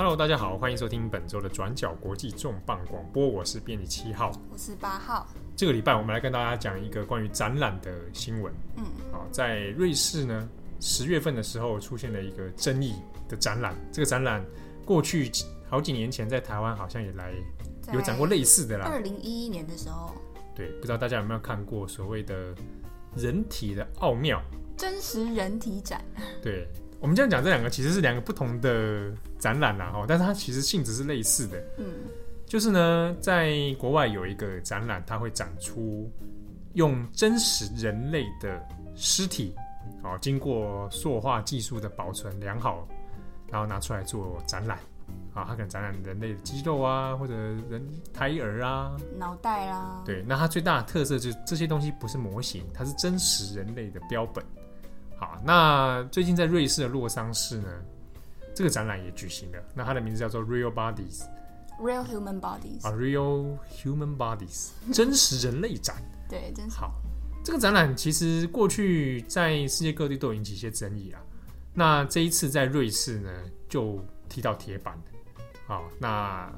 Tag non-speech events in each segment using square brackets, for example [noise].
Hello，大家好，欢迎收听本周的转角国际重磅广播，我是编辑七号，我是八号。这个礼拜我们来跟大家讲一个关于展览的新闻。嗯，好，在瑞士呢，十月份的时候出现了一个争议的展览。这个展览过去好几年前在台湾好像也来有展过类似的啦。二零一一年的时候，对，不知道大家有没有看过所谓的人体的奥妙真实人体展？对。我们这样讲，这两个其实是两个不同的展览啦，哈，但是它其实性质是类似的。嗯，就是呢，在国外有一个展览，它会展出用真实人类的尸体，哦，经过塑化技术的保存良好，然后拿出来做展览。啊，它可能展览人类的肌肉啊，或者人胎儿啊，脑袋啊。对，那它最大的特色就是这些东西不是模型，它是真实人类的标本。好，那最近在瑞士的洛桑市呢，这个展览也举行了。那它的名字叫做 Real Bodies，Real Human Bodies 啊，Real Human Bodies，真实人类展。对，真实。好，这个展览其实过去在世界各地都有引起一些争议啊。那这一次在瑞士呢，就踢到铁板。好，那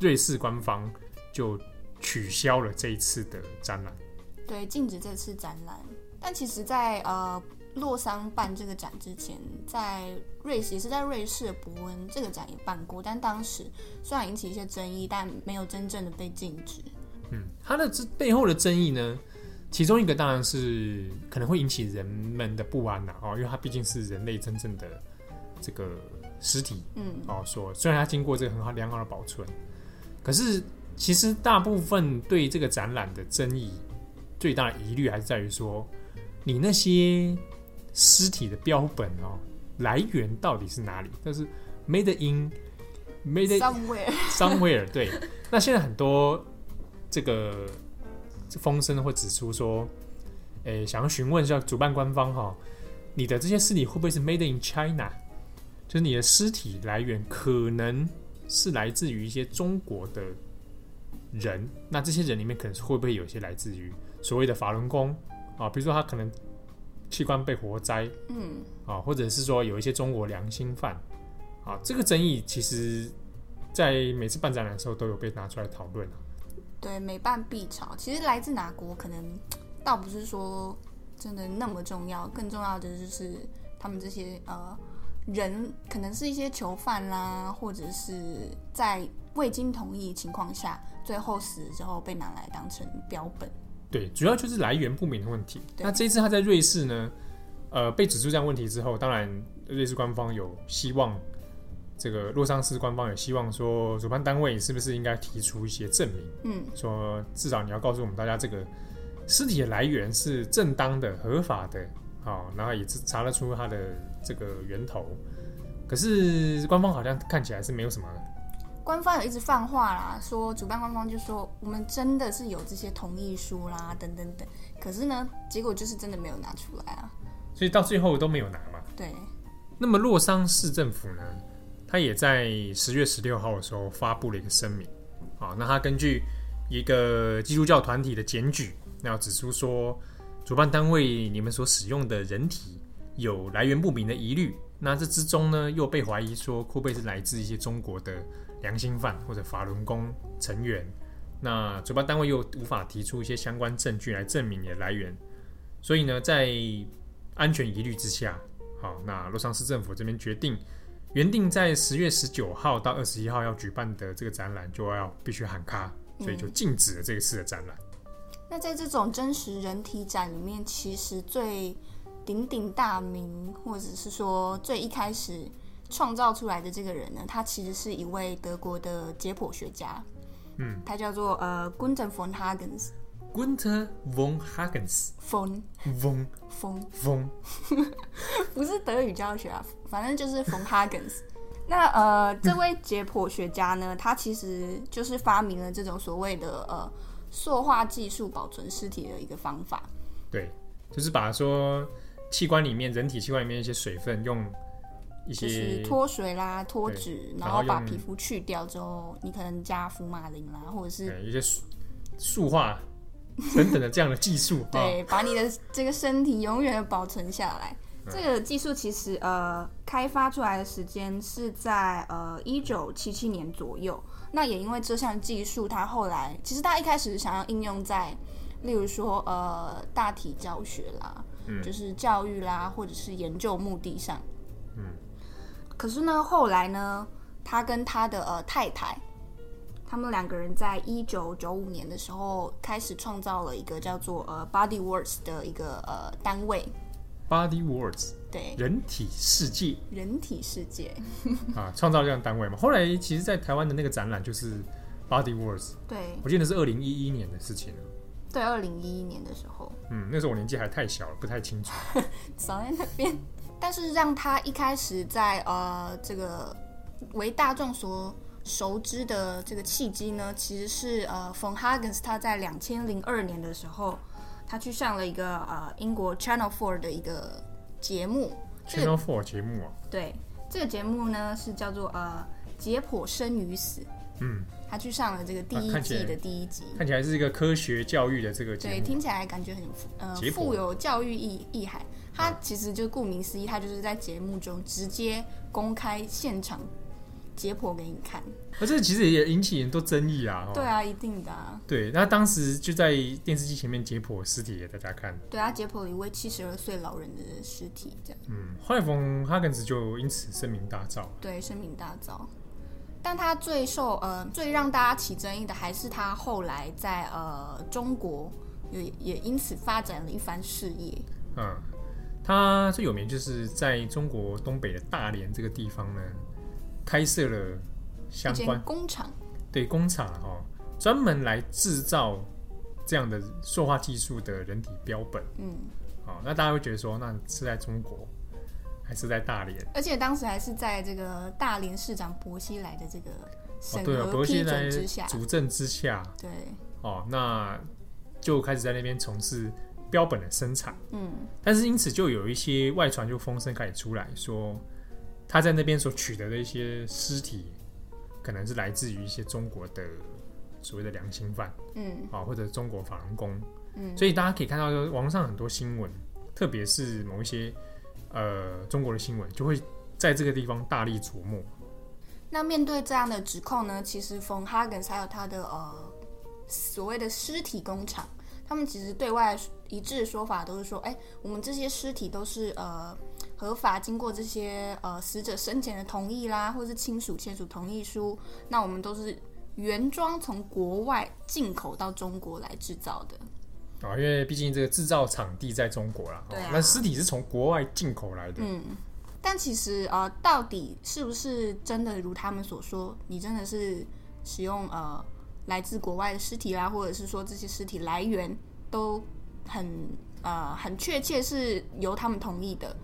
瑞士官方就取消了这一次的展览。对，禁止这次展览。但其实在，在呃。洛桑办这个展之前，在瑞士也是在瑞士的伯恩，这个展也办过，但当时虽然引起一些争议，但没有真正的被禁止。嗯，它的这背后的争议呢，其中一个当然是可能会引起人们的不安呐，哦，因为它毕竟是人类真正的这个尸体，嗯，哦，说虽然它经过这个很好良好的保存，可是其实大部分对这个展览的争议最大的疑虑还是在于说，你那些。尸体的标本哦，来源到底是哪里？但是 made in made somewhere somewhere 对。那现在很多这个风声会指出说，诶、欸，想要询问一下主办官方哈、哦，你的这些尸体会不会是 made in China？就是你的尸体来源可能是来自于一些中国的人，那这些人里面可能是会不会有一些来自于所谓的法轮功啊？比如说他可能。器官被活摘，嗯，啊，或者是说有一些中国良心犯，啊，这个争议其实，在每次办展览的时候都有被拿出来讨论啊。对，每办必吵。其实来自哪国，可能倒不是说真的那么重要，更重要的就是他们这些呃人，可能是一些囚犯啦，或者是在未经同意情况下，最后死之后被拿来当成标本。对，主要就是来源不明的问题。那这一次他在瑞士呢，呃，被指出这样问题之后，当然瑞士官方有希望，这个洛桑市官方有希望说，主办单位是不是应该提出一些证明？嗯，说至少你要告诉我们大家，这个尸体的来源是正当的、合法的，好、哦，然后也查得出它的这个源头。可是官方好像看起来是没有什么。官方有一直放话啦，说主办官方就说我们真的是有这些同意书啦，等等等。可是呢，结果就是真的没有拿出来啊。所以到最后都没有拿嘛。对。那么洛桑市政府呢，他也在十月十六号的时候发布了一个声明。啊，那他根据一个基督教团体的检举，那要指出说，主办单位你们所使用的人体有来源不明的疑虑。那这之中呢，又被怀疑说会不会是来自一些中国的。良心犯或者法轮功成员，那主办单位又无法提出一些相关证据来证明你的来源，所以呢，在安全疑虑之下，好，那洛桑市政府这边决定，原定在十月十九号到二十一号要举办的这个展览就要必须喊卡，所以就禁止了这一次的展览。嗯。那在这种真实人体展里面，其实最鼎鼎大名，或者是说最一开始。创造出来的这个人呢，他其实是一位德国的解剖学家，嗯，他叫做呃 Gunther von Hagens。Gunther von Hagens。von von von von，[laughs] 不是德语教学啊，反正就是 von Hagens。[laughs] 那呃，这位解剖学家呢，他其实就是发明了这种所谓的呃塑化技术保存尸体的一个方法。对，就是把说器官里面，人体器官里面一些水分用。就是脱水啦、脱脂，然后把皮肤去掉之后，你可能加福马林啦，或者是一些塑塑化等等的这样的技术，[laughs] 对，把你的这个身体永远的保存下来。这个技术其实呃开发出来的时间是在呃一九七七年左右。那也因为这项技术，它后来其实它一开始想要应用在，例如说呃大体教学啦，嗯，就是教育啦，或者是研究目的上。嗯。可是呢，后来呢，他跟他的呃太太。他们两个人在一九九五年的时候开始创造了一个叫做呃 Body Words 的一个呃单位。Body Words 对，人体世界。人体世界 [laughs] 啊，创造这样单位嘛。后来其实，在台湾的那个展览就是 Body Words。对，我记得是二零一一年的事情了。对，二零一一年的时候。嗯，那时候我年纪还太小了，不太清楚。[laughs] 少在那边，但是让他一开始在呃这个为大众所。熟知的这个契机呢，其实是呃，von Hagens 他在两千零二年的时候，他去上了一个呃英国 Channel Four 的一个节目。Channel Four 节目啊？对，这个节目呢是叫做呃解剖生与死。嗯，他去上了这个第一季的第一集，啊、看起来是一个科学教育的这个节目。对，听起来感觉很呃富有教育意意涵。他其实就顾名思义，他就是在节目中直接公开现场。解剖给你看，而这其实也引起很多争议啊。对啊，一定的啊。对，那当时就在电视机前面解剖尸体给大家看。对啊，解剖了一位七十二岁老人的尸体，这样。嗯，后来冯哈根斯就因此声名大噪。对，声名大噪。但他最受呃最让大家起争议的，还是他后来在呃中国也也因此发展了一番事业。嗯，他最有名就是在中国东北的大连这个地方呢。开设了相关工厂，对工厂哦，专门来制造这样的塑化技术的人体标本。嗯，好，那大家会觉得说，那是在中国还是在大连？而且当时还是在这个大连市长薄熙来的这个审核批准之下，主政之下，对，哦，那就开始在那边从事标本的生产。嗯，但是因此就有一些外传，就风声开始出来说。他在那边所取得的一些尸体，可能是来自于一些中国的所谓的良心犯，嗯，啊，或者中国法轮功，嗯，所以大家可以看到，网上很多新闻，特别是某一些呃中国的新闻，就会在这个地方大力琢磨。那面对这样的指控呢，其实 von Hagens 还有他的呃所谓的尸体工厂，他们其实对外一致的说法都是说，哎，我们这些尸体都是呃。合法经过这些呃死者生前的同意啦，或者是亲属签署同意书，那我们都是原装从国外进口到中国来制造的。啊、哦，因为毕竟这个制造场地在中国啦，对、啊，那尸体是从国外进口来的。嗯，但其实呃，到底是不是真的如他们所说，你真的是使用呃来自国外的尸体啦，或者是说这些尸体来源都很呃很确切是由他们同意的？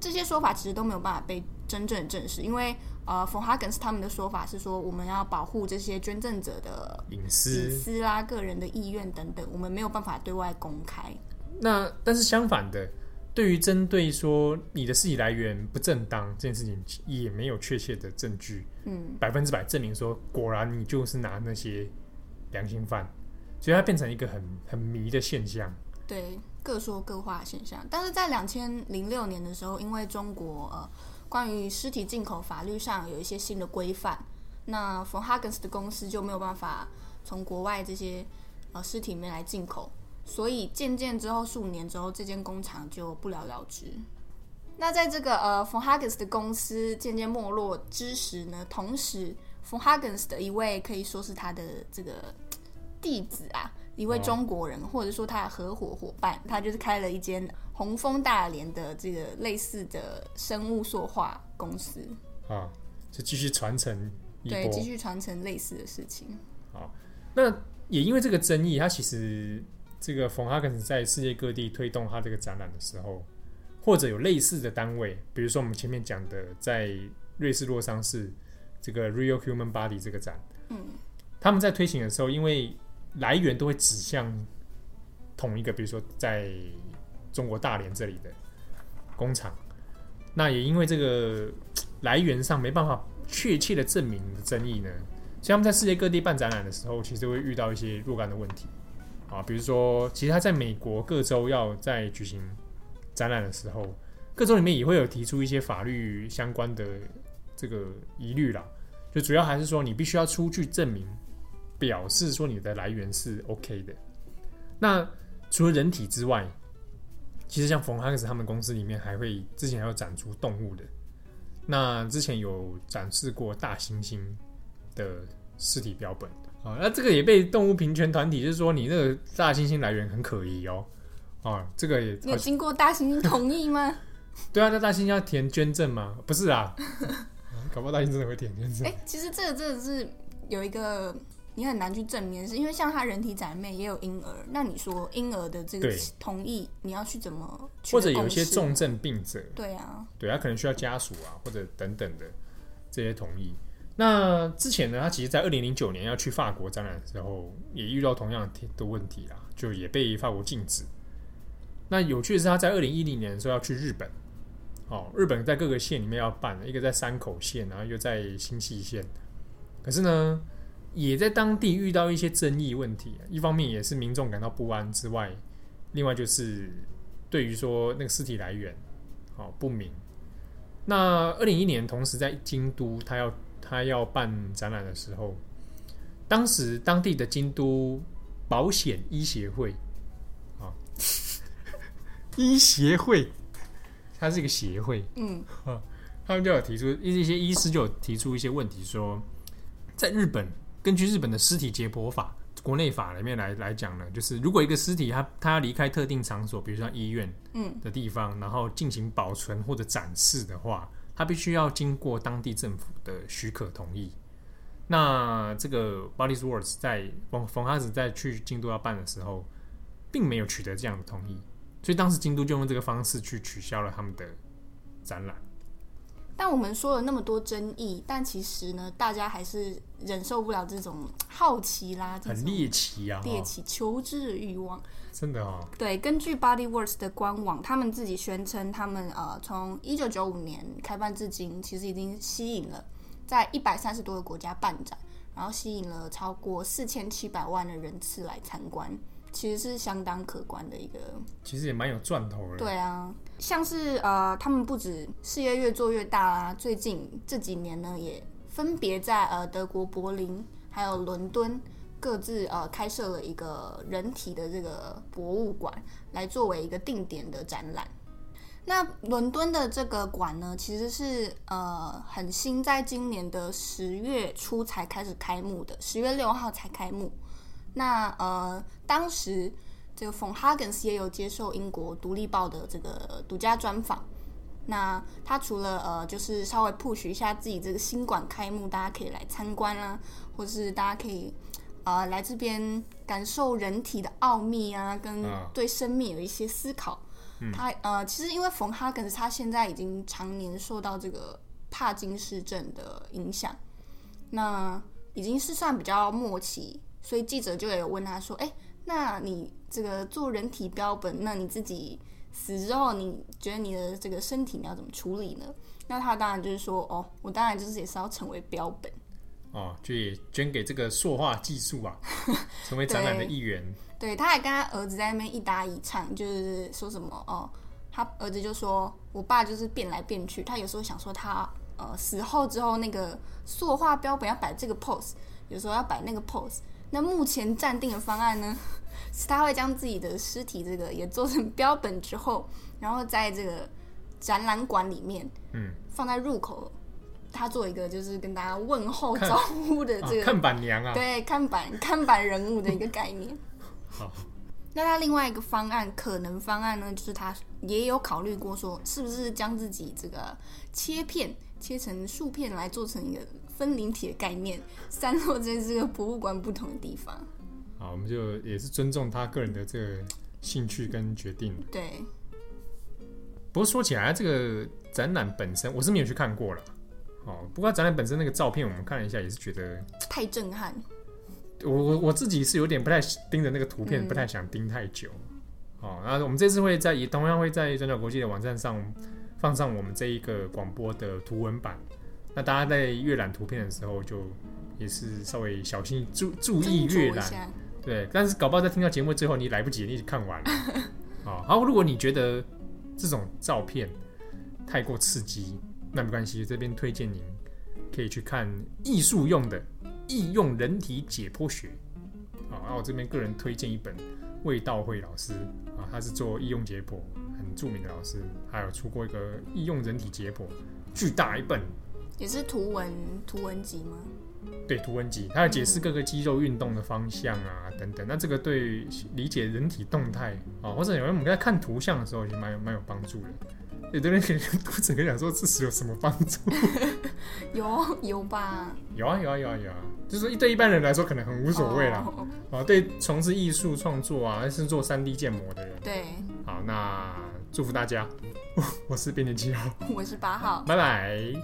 这些说法其实都没有办法被真正证实，因为呃冯哈根斯他们的说法是说，我们要保护这些捐赠者的隐私、隐私啦、个人的意愿等等，我们没有办法对外公开。那但是相反的，对于针对说你的尸体来源不正当这件事情，也没有确切的证据，嗯，百分之百证明说果然你就是拿那些良心犯，所以它变成一个很很迷的现象。对。各说各话的现象，但是在两千零六年的时候，因为中国呃关于尸体进口法律上有一些新的规范，那 von Hagens 的公司就没有办法从国外这些呃尸体里面来进口，所以渐渐之后数年之后，这间工厂就不了了之。那在这个呃 von Hagens 的公司渐渐没落之时呢，同时 von Hagens 的一位可以说是他的这个弟子啊。一位中国人，或者说他的合伙伙伴，他就是开了一间红枫大连的这个类似的生物塑化公司啊，就继续传承，对，继续传承类似的事情。好，那也因为这个争议，他其实这个冯哈根斯在世界各地推动他这个展览的时候，或者有类似的单位，比如说我们前面讲的，在瑞士洛桑市这个 Real Human Body 这个展，嗯，他们在推行的时候，因为来源都会指向同一个，比如说在中国大连这里的工厂。那也因为这个来源上没办法确切的证明的争议呢，所以他们在世界各地办展览的时候，其实会遇到一些若干的问题啊。比如说，其实他在美国各州要在举行展览的时候，各州里面也会有提出一些法律相关的这个疑虑啦。就主要还是说，你必须要出具证明，表示说你的来源是 OK 的。那除了人体之外，其实像冯汉克斯他们公司里面还会之前还有展出动物的。那之前有展示过大猩猩的尸体标本啊，那这个也被动物平权团体就是说你那个大猩猩来源很可疑哦。啊，这个也你有经过大猩猩同意吗？[laughs] 对啊，那大猩猩要填捐赠吗？不是啊。[laughs] 搞不好大猩猩真的会填捐赠。哎，其实这个真的是有一个你很难去证明，是因为像他人体展里面也有婴儿，那你说婴儿的这个同意，你要去怎么？或者有一些重症病者，对啊，对他可能需要家属啊，或者等等的这些同意。那之前呢，他其实在二零零九年要去法国展览的时候，也遇到同样的问题啦，就也被法国禁止。那有趣的是，他在二零一零年的时候要去日本。哦，日本在各个县里面要办，一个在山口县，然后又在新潟县。可是呢，也在当地遇到一些争议问题。一方面也是民众感到不安之外，另外就是对于说那个尸体来源，哦不明。那二零一一年，同时在京都，他要他要办展览的时候，当时当地的京都保险医协会，啊、哦，[laughs] 医协会。它是一个协会，嗯，他们就有提出一些医师就有提出一些问题，说，在日本，根据日本的尸体解剖法、国内法里面来来讲呢，就是如果一个尸体它它要离开特定场所，比如说医院嗯。的地方，嗯、然后进行保存或者展示的话，他必须要经过当地政府的许可同意。那这个 Body Worlds 在冯冯哈子在去京都要办的时候，并没有取得这样的同意。所以当时京都就用这个方式去取消了他们的展览。但我们说了那么多争议，但其实呢，大家还是忍受不了这种好奇啦，很猎奇啊，猎奇求知的欲望。真的哦。对，根据 Body Worlds 的官网，他们自己宣称，他们呃从一九九五年开办至今，其实已经吸引了在一百三十多个国家办展，然后吸引了超过四千七百万的人次来参观。其实是相当可观的一个，其实也蛮有赚头的。对啊，像是呃，他们不止事业越做越大啊，最近这几年呢，也分别在呃德国柏林还有伦敦各自呃开设了一个人体的这个博物馆，来作为一个定点的展览。那伦敦的这个馆呢，其实是呃很新，在今年的十月初才开始开幕的，十月六号才开幕。那呃，当时这个冯哈根斯也有接受英国《独立报》的这个独家专访。那他除了呃，就是稍微 push 一下自己这个新馆开幕，大家可以来参观啦，或是大家可以呃来这边感受人体的奥秘啊，跟对生命有一些思考。嗯、他呃，其实因为冯哈根斯他现在已经常年受到这个帕金氏症的影响，那已经是算比较末期。所以记者就有问他说：“哎，那你这个做人体标本，那你自己死之后，你觉得你的这个身体你要怎么处理呢？”那他当然就是说：“哦，我当然就是也是要成为标本哦，就也捐给这个塑化技术啊，[laughs] 成为展览的一员。对”对，他还跟他儿子在那边一搭一唱，就是说什么哦，他儿子就说：“我爸就是变来变去，他有时候想说他呃死后之后那个塑化标本要摆这个 pose，有时候要摆那个 pose。”那目前暂定的方案呢，是他会将自己的尸体这个也做成标本之后，然后在这个展览馆里面，嗯，放在入口，他做一个就是跟大家问候招呼的这个看，啊、看板娘啊，对，看板看板人物的一个概念。[laughs] 好，那他另外一个方案，可能方案呢，就是他也有考虑过说，是不是将自己这个切片切成数片来做成一个。分灵体的概念 [laughs] 散落在这个博物馆不同的地方。好，我们就也是尊重他个人的这个兴趣跟决定。对。不过说起来，这个展览本身我是没有去看过了。哦，不过展览本身那个照片我们看了一下，也是觉得太震撼。我我我自己是有点不太盯着那个图片，嗯、不太想盯太久。哦，那我们这次会在也同样会在转角国际的网站上放上我们这一个广播的图文版。那大家在阅览图片的时候，就也是稍微小心注注意阅览，对。但是搞不好在听到节目之后，你来不及，你已经看完了。[laughs] 好，如果你觉得这种照片太过刺激，那没关系，这边推荐您可以去看艺术用的易用人体解剖学。啊，然后我这边个人推荐一本魏道慧老师啊，他是做易用解剖很著名的老师，还有出过一个易用人体解剖，巨大一本，也是图文图文集吗？对，图文集，它要解释各个肌肉运动的方向啊，嗯、等等。那这个对理解人体动态啊，或者有人我们在看图像的时候，也蛮有蛮有帮助的。有的人可能读整个讲说，这是有什么帮助？[laughs] 有有吧？有啊有啊有啊有啊，就是说对一般人来说可能很无所谓啦。哦、啊，对从事艺术创作啊，还是做三 D 建模的人，对，好，那祝福大家。[laughs] 我是编辑七号，我是八号，拜拜。